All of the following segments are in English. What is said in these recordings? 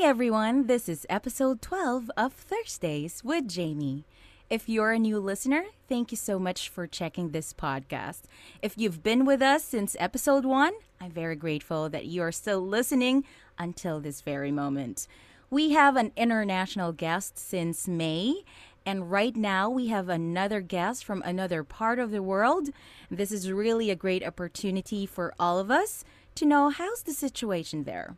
Hi, everyone. This is episode 12 of Thursdays with Jamie. If you're a new listener, thank you so much for checking this podcast. If you've been with us since episode 1, I'm very grateful that you are still listening until this very moment. We have an international guest since May, and right now we have another guest from another part of the world. This is really a great opportunity for all of us to know how's the situation there.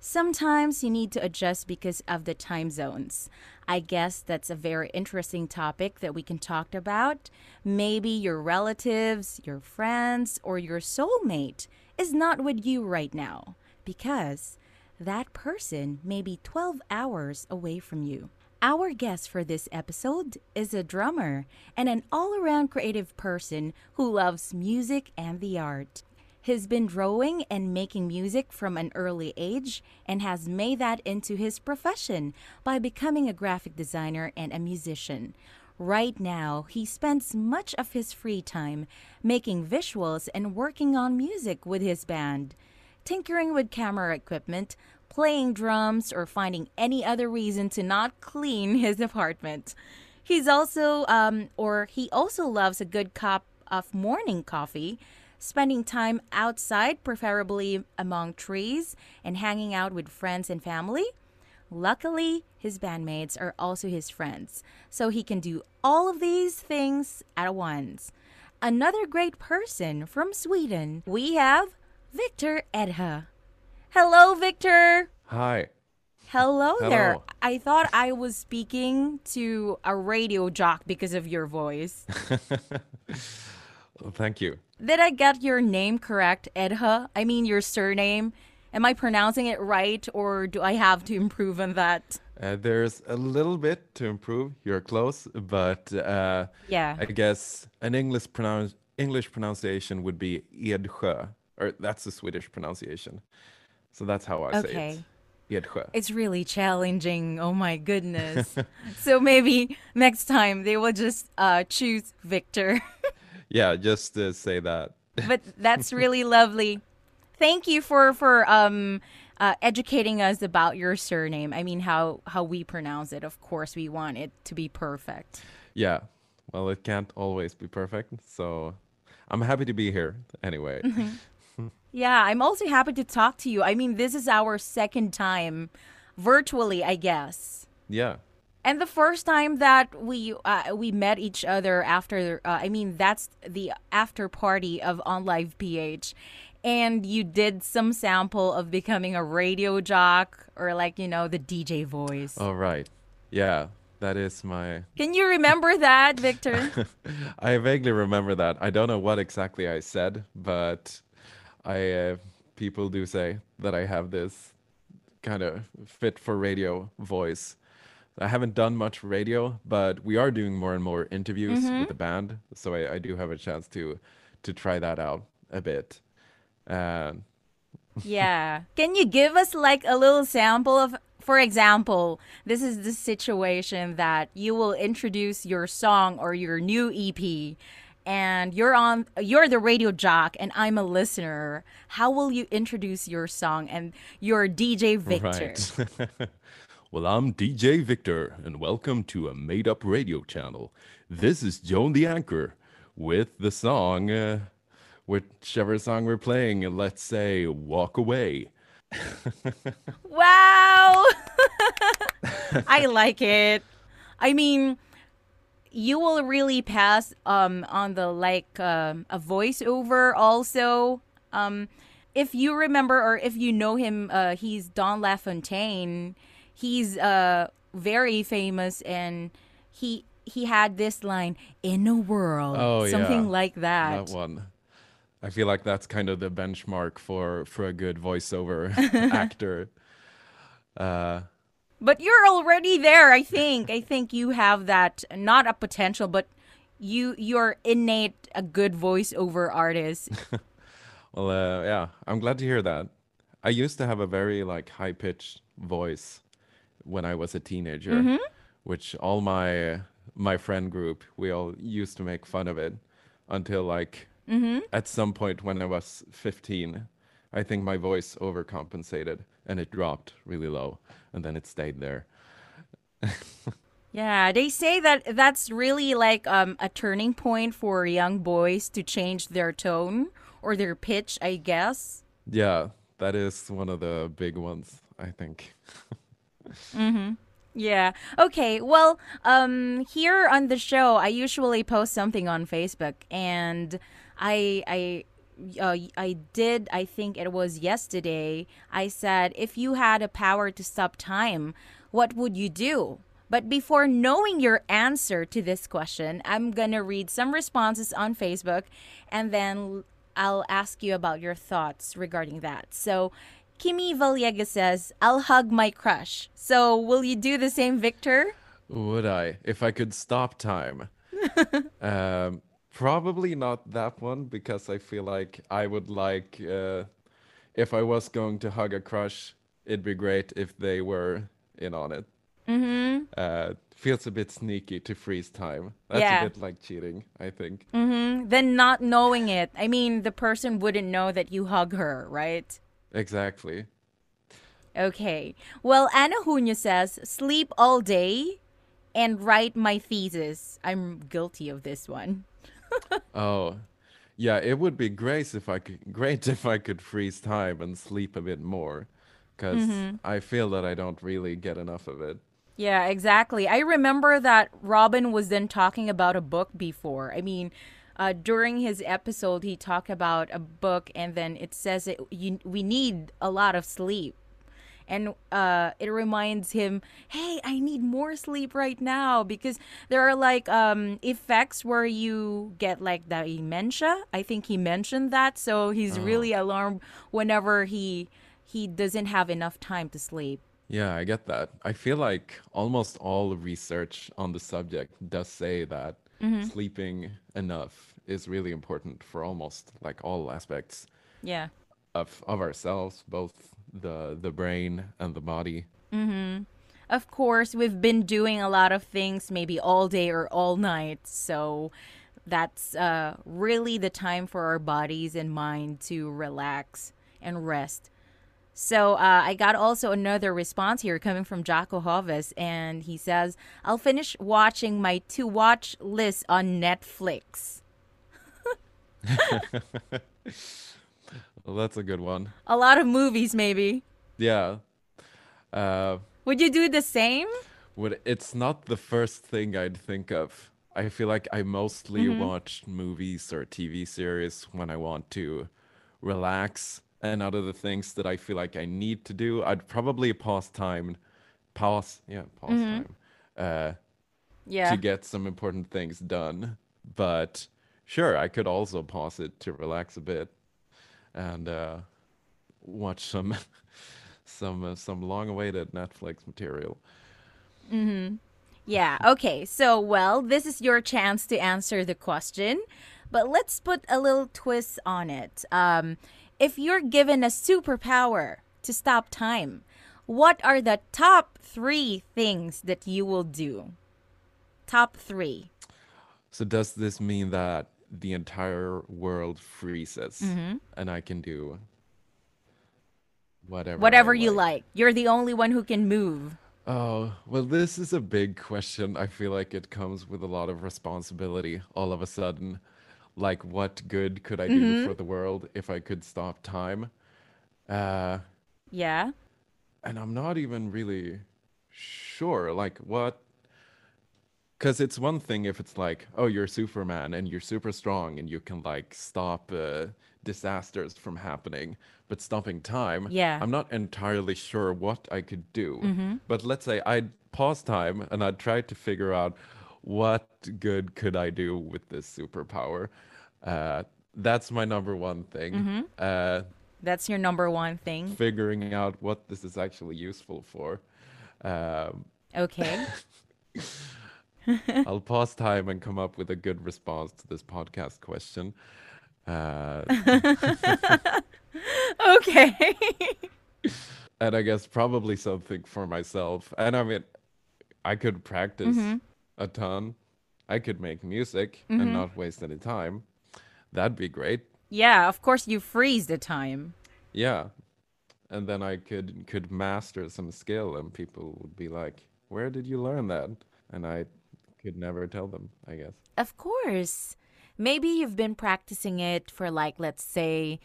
Sometimes you need to adjust because of the time zones. I guess that's a very interesting topic that we can talk about. Maybe your relatives, your friends, or your soulmate is not with you right now because that person may be 12 hours away from you. Our guest for this episode is a drummer and an all around creative person who loves music and the art. He's been drawing and making music from an early age and has made that into his profession by becoming a graphic designer and a musician. Right now, he spends much of his free time making visuals and working on music with his band, tinkering with camera equipment, playing drums, or finding any other reason to not clean his apartment. He's also, um, or he also loves a good cup of morning coffee spending time outside, preferably among trees, and hanging out with friends and family. Luckily, his bandmates are also his friends, so he can do all of these things at once. Another great person from Sweden, we have Viktor Edha. Hello, Viktor. Hi. Hello, there. Hello. I thought I was speaking to a radio jock because of your voice. Well, thank you. Did I get your name correct, Edha? I mean your surname. Am I pronouncing it right or do I have to improve on that? Uh, there's a little bit to improve. You're close, but uh, Yeah. I guess an English pronounce English pronunciation would be Edsjö, or that's the Swedish pronunciation. So that's how I say Okay. it. Edsjö. It's really challenging. Oh my goodness. so maybe next time they will just uh, choose Viktor. Yeah, just to say that. but that's really lovely. Thank you for for um uh, educating us about your surname. I mean how how we pronounce it. Of course, we want it to be perfect. Yeah. Well, it can't always be perfect, so I'm happy to be here anyway. Yeah, I'm also happy to talk to you. I mean, this is our second time virtually, I guess. Yeah. And the first time that we uh, we met each other after, uh, I mean, that's the after party of On Live PH, and you did some sample of becoming a radio jock or like you know the DJ voice. All right. Yeah, that is my Can you remember that, Viktor? I vaguely remember that. I don't know what exactly I said, but I uh, people do say that I have this kind of fit for radio voice. I haven't done much radio, but we are doing more and more interviews with the band, so I, I do have a chance to to try that out a bit. Um, yeah. Can you give us like a little sample of for example, this is the situation that you will introduce your song or your new EP and you're on you're the radio jock and I'm a listener. How will you introduce your song and your DJ Viktor? Right. well, I'm DJ Viktor, and welcome to a made up radio channel. This is Joe and the Anchor with the song, uh, whichever song we're playing, let's say Walk Away. Wow. I like it. I mean, you will really pass um on the like um a voiceover also. Um if you remember or if you know him, uh he's Don LaFontaine. He's uh very famous and he he had this line in a world Oh, something yeah. like that. That one. I feel like that's kind of the benchmark for, for a good voiceover actor. Uh, But you're already there, I think. I think you have that not a potential, but you you're innate a good voiceover artist. Well, uh, yeah, I'm glad to hear that. I used to have a very like high pitched voice when I was a teenager, which all my my friend group we all used to make fun of it until like at some point when I was 15, I think my voice overcompensated and it dropped really low, and then it stayed there. Yeah, they say that that's really like um, a turning point for young boys to change their tone or their pitch, I guess. Yeah, that is one of the big ones, I think. Yeah. Okay. Well, um, here on the show, I usually post something on Facebook, and I I. Uh, I did. I think it was yesterday. I said, if you had a power to stop time, what would you do? But before knowing your answer to this question, I'm gonna read some responses on Facebook, and then I'll ask you about your thoughts regarding that. So, Kimi Villegas says, I'll hug my crush. So, will you do the same, Viktor? Would I? If I could stop time? um, probably not that one because I feel like I would like, uh, if I was going to hug a crush, it'd be great if they were in on it. Mm-hmm. Uh, feels a bit sneaky to freeze time. That's Yeah. a bit like cheating, I think. Then, not knowing it, I mean, the person wouldn't know that you hug her, right? Exactly. Okay. Well, Anna Hunya says, sleep all day and write my thesis. I'm guilty of this one. Oh, yeah, it would be great if I could great if I could freeze time and sleep a bit more, because mm-hmm. I feel that I don't really get enough of it. Yeah, exactly. I remember that Robin was then talking about a book before. I mean, uh, during his episode, he talked about a book, and then it says that you, we need a lot of sleep. And uh, it reminds him, hey, I need more sleep right now because there are like um, effects where you get like the dementia. I think he mentioned that. So he's really alarmed whenever he he doesn't have enough time to sleep. Yeah, I get that. I feel like almost all research on the subject does say that sleeping enough is really important for almost like all aspects Yeah. of of ourselves, both the the brain and the body. Of course, we've been doing a lot of things maybe all day or all night. So that's uh, really the time for our bodies and mind to relax and rest. So uh, I got also another response here coming from Jaco Hovis, and he says, I'll finish watching my to watch list on Netflix. Well, that's a good one. A lot of movies, maybe. Yeah. Uh, Would you do the same? Would it's not the first thing I'd think of. I feel like I mostly Mm-hmm. watch movies or TV series when I want to relax. And out of the things that I feel like I need to do, I'd probably pause time, pause, yeah, pause time, uh, Mm-hmm. Yeah. to get some important things done. But sure, I could also pause it to relax a bit and uh, watch some some uh, some long-awaited Netflix material. Mm-hmm. Yeah, okay. So, well, this is your chance to answer the question, but let's put a little twist on it. Um, if you're given a superpower to stop time, what are the top three things that you will do? Top three. So does this mean that the entire world freezes mm-hmm. and I can do whatever? Whatever you like. You're the only one who can move. Oh, well, this is a big question. I feel like it comes with a lot of responsibility all of a sudden. Like, what good could I do for the world if I could stop time? Uh, Yeah. and I'm not even really sure, like, what because it's one thing if it's like, oh, you're Superman and you're super strong and you can like stop uh, disasters from happening, but stopping time, Yeah. I'm not entirely sure what I could do. But let's say I'd pause time and I'd try to figure out what good could I do with this superpower. Uh, that's my number one thing. Uh, That's your number one thing. figuring out what this is actually useful for. Um, Okay. I'll pause time and come up with a good response to this podcast question. Uh, okay. and I guess probably something for myself. And I mean, I could practice a ton. I could make music and mm-hmm. not waste any time. That'd be great. yeah, of course, you freeze the time. Yeah. and then I could could master some skill, and people would be like, "Where did you learn that?" And I could never tell them. I guess. Of course. Maybe you've been practicing it for like, let's say,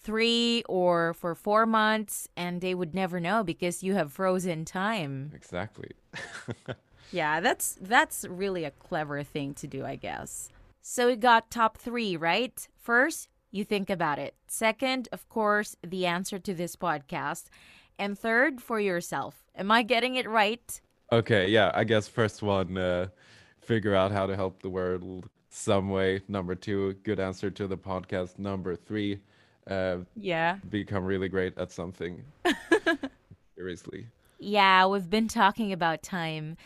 three or for four months, and they would never know because you have frozen time. Exactly. Yeah, that's that's really a clever thing to do, I guess. So we got top three, right? First, you think about it. Second, of course, the answer to this podcast. And third, for yourself. Am I getting it right? Okay, yeah, I guess first one, uh, figure out how to help the world some way. Number two, good answer to the podcast. Number three, uh, Yeah. become really great at something. Seriously. Yeah, we've been talking about time.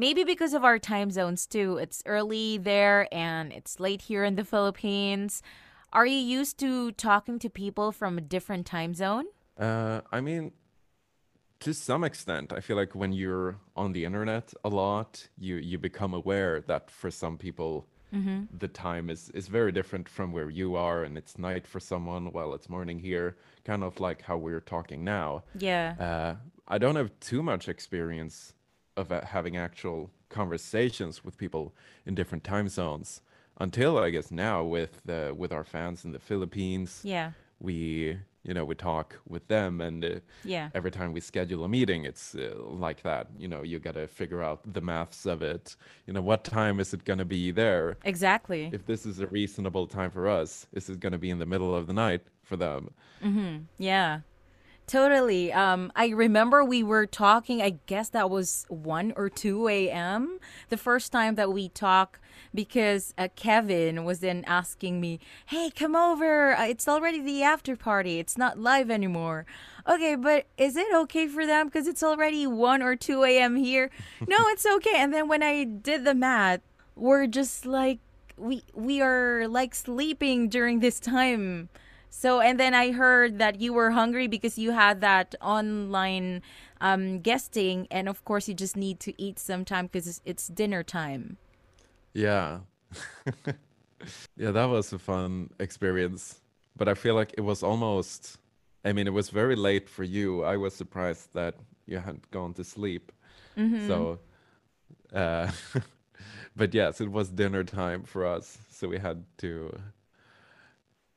Maybe because of our time zones too. It's early there and it's late here in the Philippines. Are you used to talking to people from a different time zone? Uh, I mean, to some extent, I feel like when you're on the internet a lot, you you become aware that for some people, the time is is very different from where you are, and it's night for someone while it's morning here, kind of like how we're talking now. Yeah. Uh, I don't have too much experience of having actual conversations with people in different time zones until I guess now with uh, with our fans in the Philippines Yeah. we you know we talk with them and uh, Yeah. every time we schedule a meeting it's uh, like that you know you got to figure out the maths of it you know what time is it going to be there Exactly. if this is a reasonable time for us is it going to be in the middle of the night for them Yeah. Totally. Um, I remember we were talking, I guess that was 1 or 2 a.m. the first time that we talked because uh, Kevin was then asking me, hey, come over. Uh, It's already the after party. It's not live anymore. Okay, but is it okay for them? Because it's already 1 or 2 a.m. here. no, it's okay. And then when I did the math, we're just like, we we are like sleeping during this time so, and then I heard that you were hungry because you had that online um, guesting, and of course, you just need to eat sometime because it's, it's dinner time. yeah. Yeah that was a fun experience but i feel like it was almost i mean it was very late for you. I was surprised that you hadn't gone to sleep. So uh but yes it was dinner time for us so we had to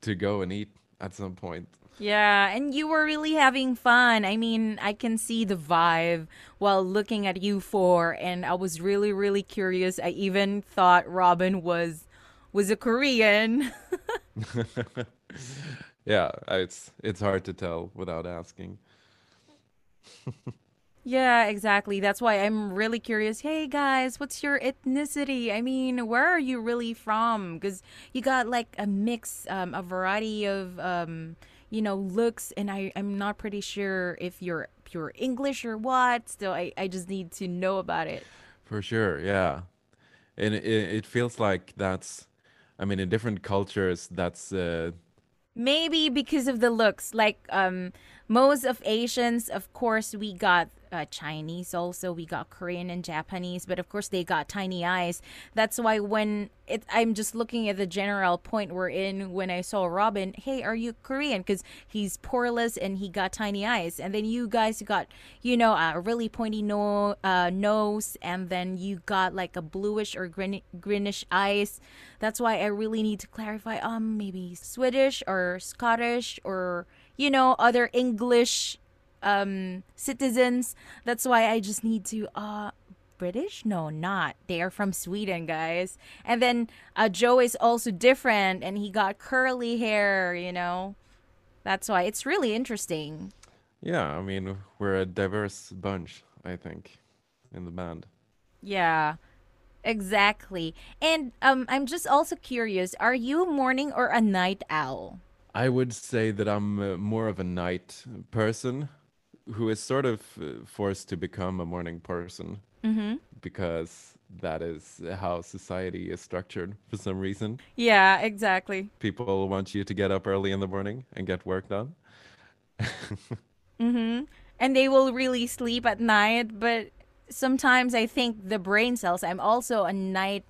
to go and eat at some point Yeah, and you were really having fun. I mean, I can see the vibe while looking at you four, and I was really, really curious. I even thought Robin was was a Korean. yeah it's it's hard to tell without asking Yeah, exactly. That's why I'm really curious. Hey guys, what's your ethnicity? I mean, where are you really from? Because you got like a mix, um, a variety of, um, you know, looks, and I I'm not pretty sure if you're pure English or what. So I I just need to know about it. For sure, yeah. And it, it feels like that's, I mean, in different cultures, that's, uh, Maybe because of the looks, like um, most of Asians, of course, we got uh, Chinese also, we got Korean and Japanese, but of course they got tiny eyes. That's why when it, I'm just looking at the general point we're in when I saw Robin, hey, are you Korean? Because he's poreless and he got tiny eyes, and then you guys got, you know, a really pointy no uh, nose, and then you got like a bluish or grin- greenish eyes. That's why I really need to clarify. Um, maybe Swedish or Scottish or you know other English um citizens. That's why I just need to uh British? No, not. They are from Sweden, guys. And then uh, Joe is also different, and he got curly hair. You know, that's why it's really interesting. yeah, I mean, we're a diverse bunch, I think, in the band. Yeah, exactly. And um, I'm just also curious: Are you a morning or a night owl? I would say that I'm uh, more of a night person who is sort of uh, forced to become a morning person because that is how society is structured for some reason. Yeah, exactly. People want you to get up early in the morning and get work done. Mm-hmm. And they will really sleep at night but sometimes i think the brain cells i'm also a night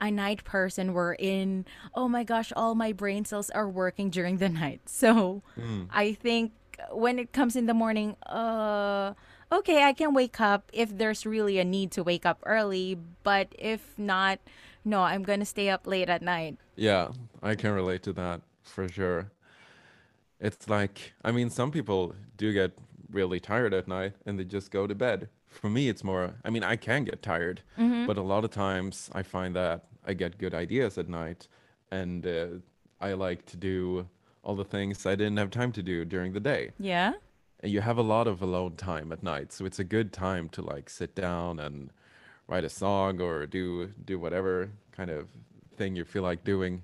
a night person we're in oh my gosh all my brain cells are working during the night so i think when it comes in the morning, uh, okay, I can wake up if there's really a need to wake up early. But if not, no, I'm gonna stay up late at night. Yeah, I can relate to that for sure. It's like, I mean, some people do get really tired at night and they just go to bed. For me, it's more, I mean, I can get tired, but a lot of times I find that I get good ideas at night and uh, I like to do all the things I didn't have time to do during the day. Yeah. And you have a lot of alone time at night, so it's a good time to like sit down and write a song or do do whatever kind of thing you feel like doing.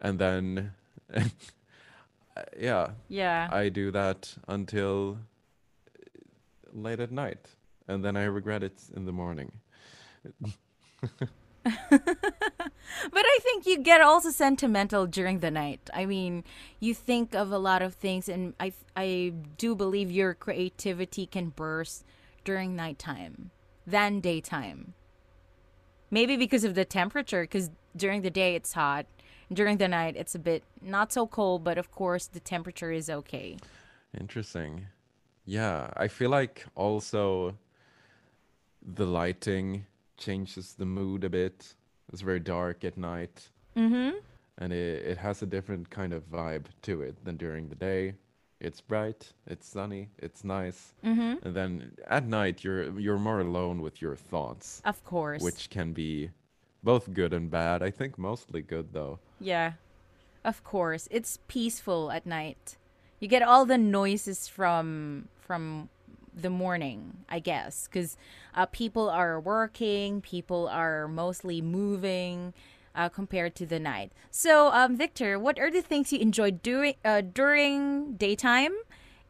And then yeah, Yeah. I do that until late at night, and then I regret it in the morning. But I think you get also sentimental during the night. I mean, you think of a lot of things, and I I do believe your creativity can burst during nighttime than daytime. Maybe because of the temperature, because during the day it's hot. During the night it's a bit not so cold, but of course the temperature is okay. Interesting. Yeah, I feel like also the lighting changes the mood a bit. It's very dark at night, Mm-hmm. and it, it has a different kind of vibe to it than during the day. It's bright, it's sunny, it's nice. Mm-hmm. And then at night you're you're more alone with your thoughts, Of course. which can be both good and bad. I think mostly good though. Yeah, of course. It's peaceful at night. You get all the noises from from the morning, I guess, because uh, people are working, people are mostly moving. Uh, compared to the night. So, um, Viktor, what are the things you enjoy doing uh, during daytime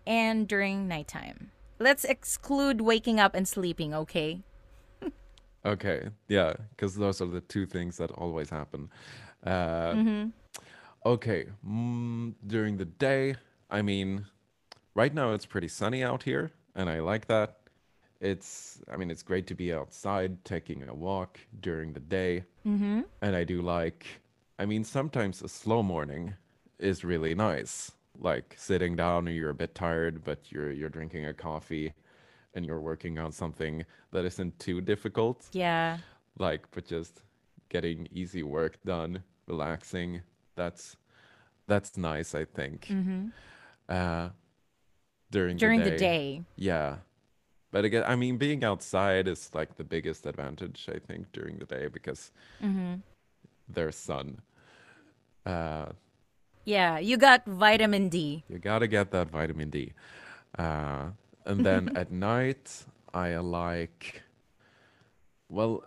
and during nighttime? Let's exclude waking up and sleeping, okay? Okay, yeah, because those are the two things that always happen. Uh, Okay, mm, during the day, I mean, right now it's pretty sunny out here, and I like that. It's, I mean, it's great to be outside taking a walk during the day, Mm-hmm. and I do like, I mean, sometimes a slow morning is really nice. Like sitting down and you're a bit tired, but you're you're drinking a coffee and you're working on something that isn't too difficult Yeah. like but just getting easy work done relaxing that's that's nice i think Mm-hmm. uh during During the the day day. yeah but again i mean being outside is like the biggest advantage i think during the day because Mm-hmm. there's sun uh Yeah, you got vitamin D. you gotta get that vitamin d uh and then at night i like well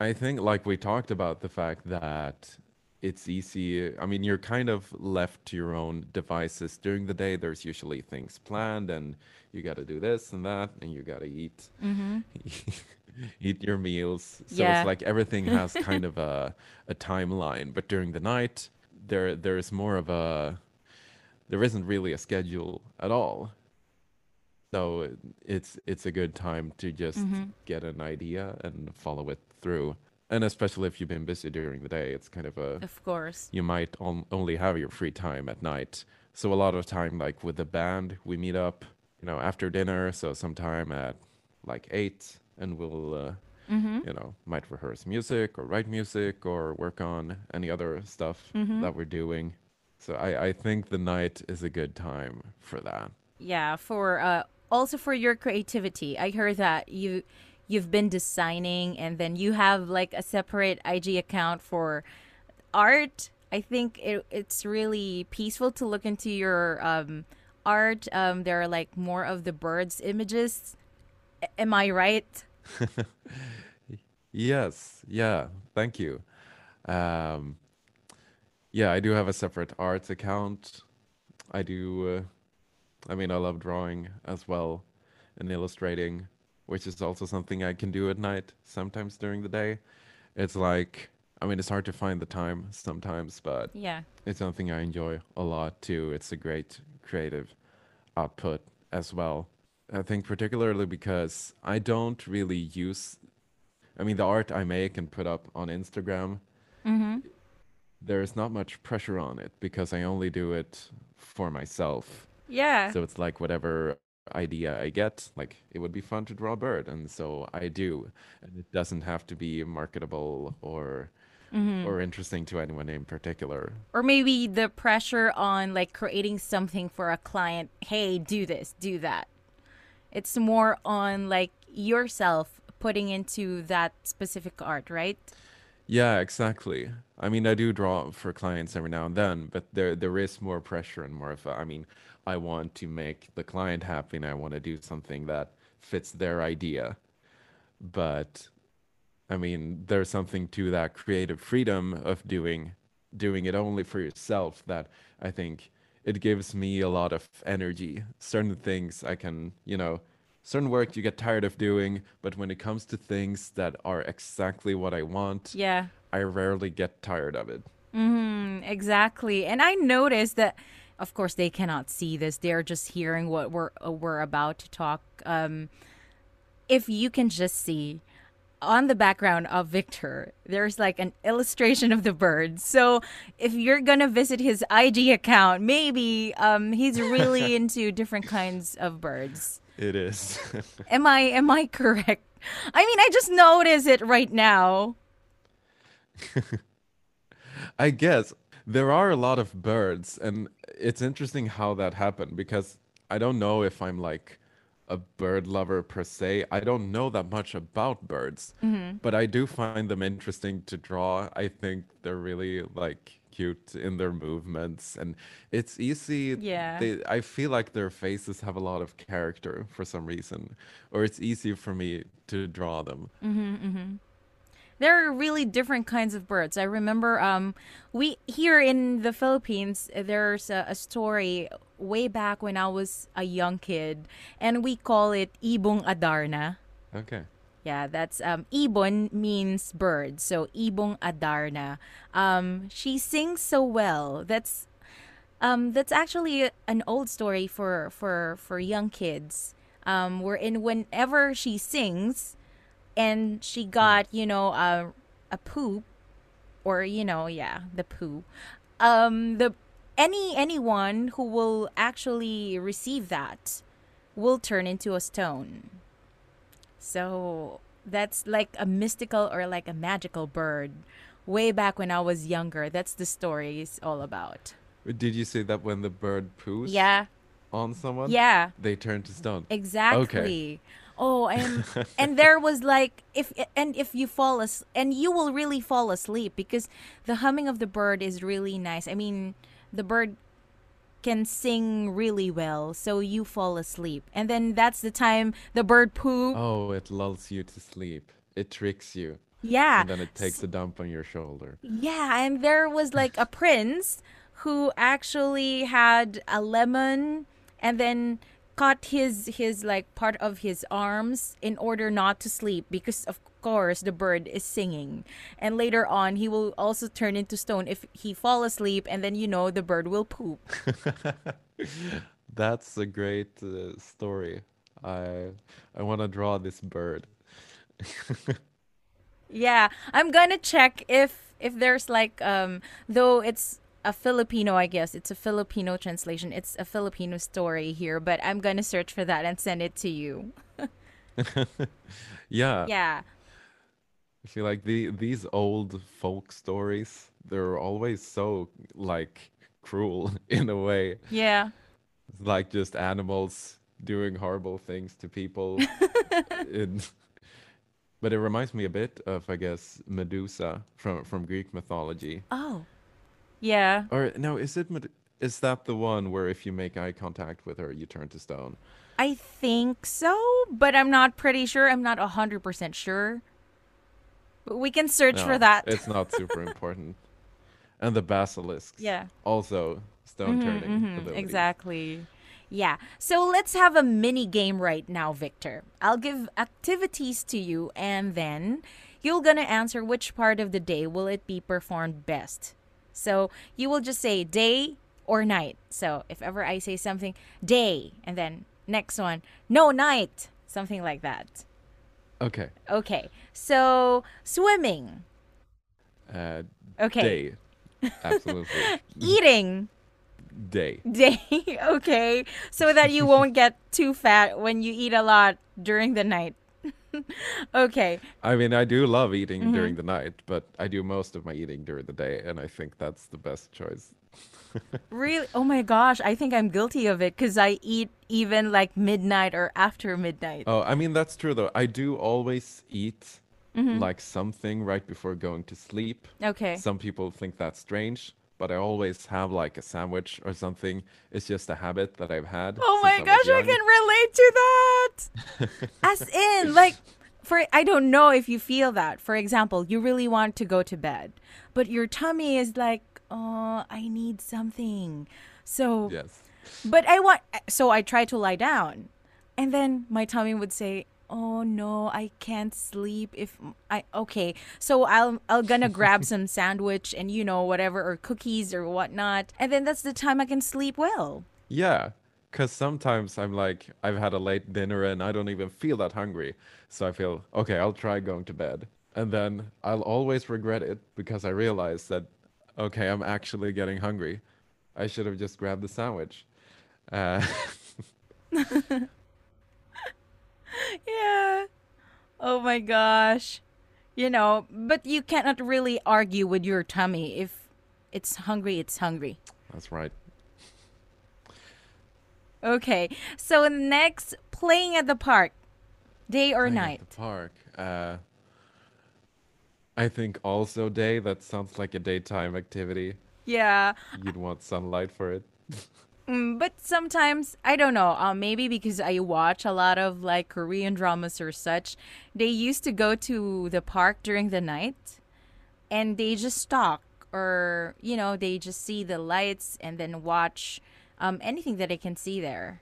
I think, like we talked about, the fact that it's easy. I mean, you're kind of left to your own devices during the day. There's usually things planned, and you got to do this and that, and you got to eat Mm-hmm. eat your meals. So Yeah. it's like everything has kind of a a timeline. But during the night, there there is more of a there isn't really a schedule at all. So it's it's a good time to just Mm-hmm. get an idea and follow it through. And especially if you've been busy during the day, it's kind of a Of course. you might on, only have your free time at night. So a lot of time, like with the band, we meet up, you know, after dinner. So sometime at like eight, and we'll, uh, Mm-hmm. you know, might rehearse music or write music or work on any other stuff Mm-hmm. that we're doing. So I, I think the night is a good time for that. Yeah, for uh also for your creativity. I heard that you you've been designing and then you have like a separate IG account for art. I think it, it's really peaceful to look into your um art. Um there are like more of the birds images. A- am I right? Yes, yeah, thank you. Um, yeah, I do have a separate arts account. I do, uh, I mean, I love drawing as well and illustrating, which is also something I can do at night, sometimes during the day. It's like, I mean, it's hard to find the time sometimes, but Yeah. it's something I enjoy a lot too. It's a great creative output as well. I think particularly because I don't really use I mean the art I make and put up on Instagram Mhm. there's not much pressure on it because I only do it for myself. Yeah. So it's like whatever idea I get, like it would be fun to draw a bird, and so I do, and it doesn't have to be marketable or mm-hmm. or interesting to anyone in particular. or maybe the pressure on like creating something for a client hey do this do that it's more on like yourself putting into that specific art right Yeah, exactly. I mean, I do draw for clients every now and then, but there there is more pressure and more of a, I mean, I want to make the client happy and I want to do something that fits their idea. But I mean, there's something to that creative freedom of doing doing it only for yourself that I think it gives me a lot of energy. Certain things I can, you know, certain work you get tired of doing, but when it comes to things that are exactly what I want, yeah I rarely get tired of it. Mm, exactly and i noticed that of course they cannot see this they're just hearing what we're uh, we're about to talk um if you can just see on the background of Victor, there's like an illustration of the bird. So if you're gonna visit his IG account, maybe um, he's really into different kinds of birds. It is. Am I am I correct? I mean, I just notice it right now. I guess there are a lot of birds, and it's interesting how that happened because I don't know if I'm like a bird lover per se. I don't know that much about birds, mm-hmm. but I do find them interesting to draw. I think they're really like cute in their movements, and it's easy. Yeah. They, I feel like their faces have a lot of character for some reason, or it's easy for me to draw them. Mm-hmm, mm-hmm. There are really different kinds of birds. I remember um, we here in the Philippines, there's a, a story way back when I was a young kid, and we call it Ibong Adarna. Okay. Yeah, that's um Ibon means bird. So Ibong Adarna. Um she sings so well. That's um that's actually an old story for for for young kids. Um wherein whenever she sings and she got, you know, a a poop or you know, yeah, the poo. Um the any anyone who will actually receive that will turn into a stone. So that's like a mystical or like a magical bird. Way back when I was younger, that's the story is all about. Did you say that when the bird poos Yeah, on someone, yeah, they turn to stone? exactly. Oh, and and there was like if and if you fall as and you will really fall asleep because the humming of the bird is really nice. I mean, the bird can sing really well, so you fall asleep. And then that's the time the bird poop. Oh, it lulls you to sleep. It tricks you. yeah. And then it takes a dump on your shoulder. Yeah, and there was like a prince who actually had a lemon and then cut his his like part of his arms in order not to sleep because of course the bird is singing. And later on he will also turn into stone if he fall asleep and then you know the bird will poop. That's a great uh, story. I I want to draw this bird. Yeah, I'm gonna check if if there's like um though it's a Filipino, I guess it's a Filipino translation. It's a Filipino story here, but I'm gonna search for that and send it to you. Yeah, Yeah, I feel like the these old folk stories, they're always so like cruel in a way. yeah, It's like just animals doing horrible things to people. in, but it reminds me a bit of, I guess, Medusa from from Greek mythology. oh, yeah. Or no, is it Med- is that the one where if you make eye contact with her, you turn to stone? I think so, but I'm not pretty sure. I'm not hundred percent sure. But we can search No, for that. It's not super important. And the basilisks. Yeah. Also stone turning Mhm, abilities. exactly. Yeah. So let's have a mini game right now, Viktor. I'll give activities to you and then you're going to answer which part of the day will it be performed best. So you will just say day or night. So if ever I say something day and then next one no night, something like that. Okay. Okay. So swimming. Uh, Okay. Day. Absolutely. Eating Day. day, okay, so that you won't get too fat when you eat a lot during the night. okay, I mean, I do love eating Mm-hmm. during the night, but I do most of my eating during the day, and I think that's the best choice. really? Oh my gosh, I think I'm guilty of it because I eat even like midnight or after midnight. Oh, I mean, that's true though. I do always eat Mm-hmm. like something right before going to sleep. Okay. Some people think that's strange, but I always have like a sandwich or something. It's just a habit that I've had. Oh my gosh, I can relate to that. As in, like, for I don't know if you feel that. For example, you really want to go to bed, but your tummy is like, oh, I need something. So, Yes. but I want, so I try to lie down, and then my tummy would say, "Oh no, I can't sleep if I okay." So I'll I'll gonna grab some sandwich and you know whatever or cookies or whatnot, and then that's the time I can sleep well. Yeah, because sometimes I'm like, I've had a late dinner and I don't even feel that hungry. So I feel, okay, I'll try going to bed. And then I'll always regret it because I realize that, okay, I'm actually getting hungry. I should have just grabbed the sandwich. Uh, Yeah. Oh my gosh. You know, but you cannot really argue with your tummy. If it's hungry, it's hungry. that's right. Okay. So next, playing at the park. Day or Playing at night? The park. Uh, I think also day. That sounds like a daytime activity. Yeah. You'd want sunlight for it. Mm, but sometimes I don't know. Uh, maybe because I watch a lot of like Korean dramas or such, they used to go to the park during the night, and they just talk or you know they just see the lights and then watch um, anything that they can see there.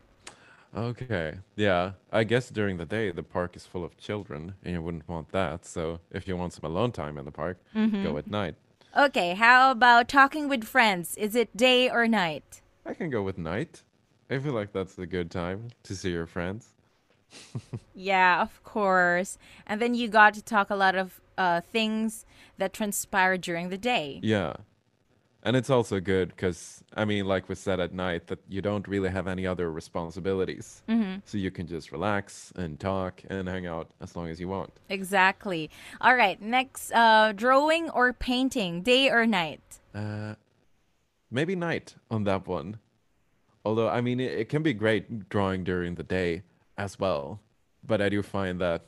Okay. Yeah. I guess during the day the park is full of children and you wouldn't want that. So if you want some alone time in the park, go at night. Okay, how about talking with friends? Is it day or night? I can go with night. I feel like that's a good time to see your friends. Yeah, of course. And then you got to talk a lot of uh, things that transpired during the day. Yeah. And it's also good because, I mean, like we said at night, that you don't really have any other responsibilities. So you can just relax and talk and hang out as long as you want. Exactly. All right, next uh, drawing or painting, day or night? Uh, maybe night on that one. Although, I mean, it, it can be great drawing during the day as well. But I do find that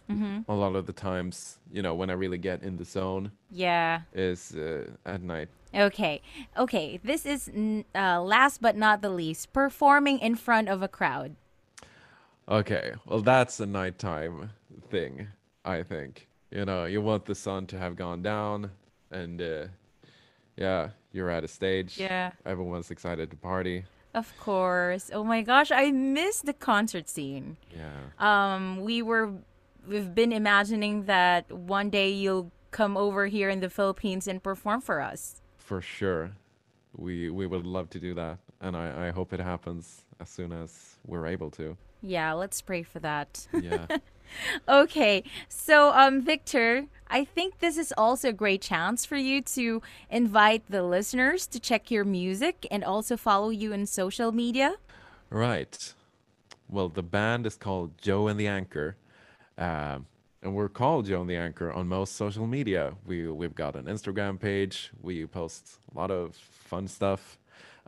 a lot of the times, you know, when I really get in the zone Yeah. is uh, at night. Okay. Okay. This is uh, last but not the least performing in front of a crowd. Okay, well, that's a nighttime thing, I think. You know, you want the sun to have gone down, and uh, yeah, you're at a stage. Yeah. Everyone's excited to party. Of course. Oh my gosh, I miss the concert scene. Yeah. Um, we were, we've been imagining that one day you'll come over here in the Philippines and perform for us. For sure. We we would love to do that, and I, I hope it happens as soon as we're able to. Yeah, let's pray for that. Yeah. Okay, so um, Viktor, I think this is also a great chance for you to invite the listeners to check your music and also follow you in social media. right. Well, the band is called Joe and the Anchor, um, and we're called Joe and the Anchor on most social media. We we've got an Instagram page. We post a lot of fun stuff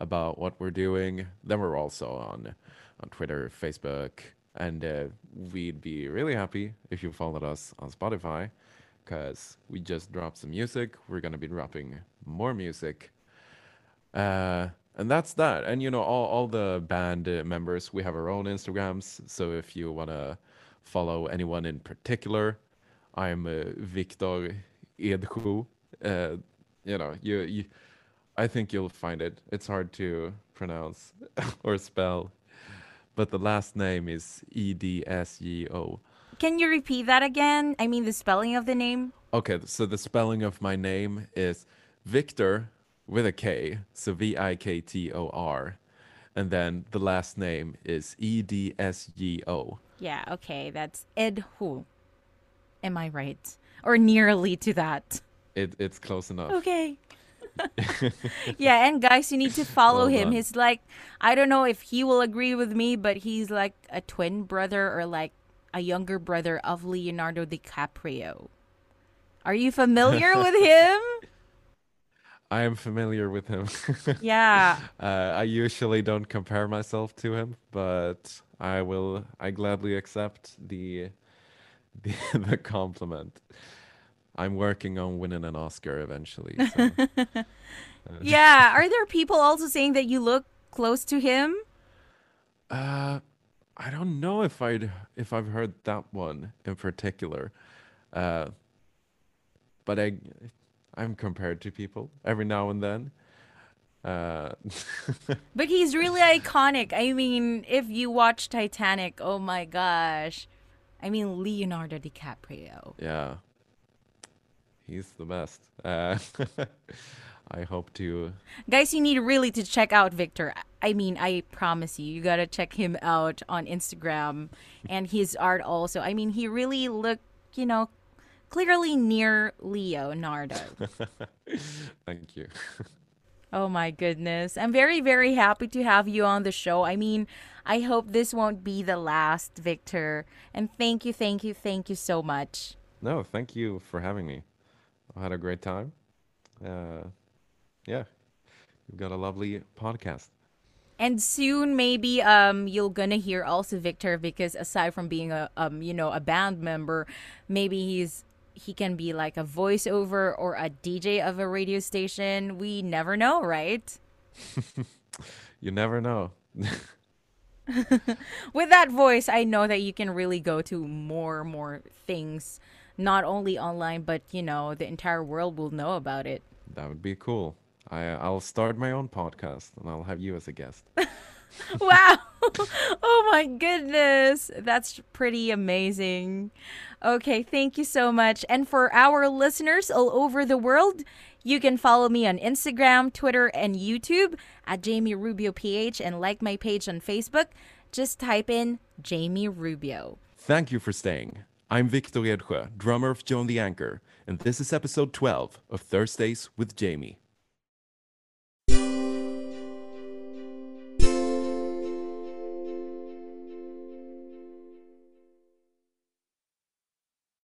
about what we're doing. Then we're also on on Twitter, Facebook, and uh, we'd be really happy if you followed us on Spotify, because we just dropped some music. We're gonna be dropping more music. Uh, and that's that. And you know, all, all the band uh, members, we have our own Instagrams. So if you want to follow anyone in particular, I'm uh, Viktor Edsjö. Uh, you know, you, you, I think you'll find it. It's hard to pronounce or spell, but the last name is E D S J O. Can you repeat that again? I mean, the spelling of the name? Okay, so the spelling of my name is Viktor with a K, so V I K T O R. And then the last name is E D S G O. Yeah, okay, that's Ed Hu. Am I right? Or nearly to that. It, it's close enough. Okay. yeah, and guys, you need to follow Well him. done. He's like, I don't know if he will agree with me, but he's like a twin brother or like a younger brother of Leonardo DiCaprio. Are you familiar with him? I am familiar with him. Yeah. Uh, I usually don't compare myself to him, but I will. I gladly accept the the, the compliment. I'm working on winning an Oscar eventually. So. Yeah. Are there people also saying that you look close to him? Uh, I don't know if I'd if I've heard that one in particular. Uh, but I I'm compared to people every now and then. Uh, But he's really iconic. I mean, if you watch Titanic, oh my gosh. I mean, Leonardo DiCaprio. yeah, he's the best. Uh, I hope to. Guys, you need really to check out Viktor. I mean, I promise you, you gotta check him out on Instagram and his art also. I mean, he really looked, you know, clearly near Leonardo. Thank you. Oh my goodness. I'm very, very happy to have you on the show. I mean, I hope this won't be the last, Viktor. And thank you, thank you, thank you so much. No, thank you for having me. I had a great time. Uh, yeah, you've got a lovely podcast. And soon maybe um you're gonna hear also Viktor because aside from being a um you know a band member, maybe he's he can be like a voiceover or a DJ of a radio station. We never know, right? You never know. With that voice, I know that you can really go to more more things, not only online, but you know, the entire world will know about it. That would be cool. I I'll start my own podcast and I'll have you as a guest. wow. oh my goodness. That's pretty amazing. Okay, thank you so much. And for our listeners all over the world, you can follow me on Instagram, Twitter, and YouTube at Jamie Rubio PH and like my page on Facebook. Just type in Jamie Rubio. Thank you for staying. I'm Viktor Edsjö, drummer of Joe and the Anchor, and this is episode 12 of Thursdays with Jamie.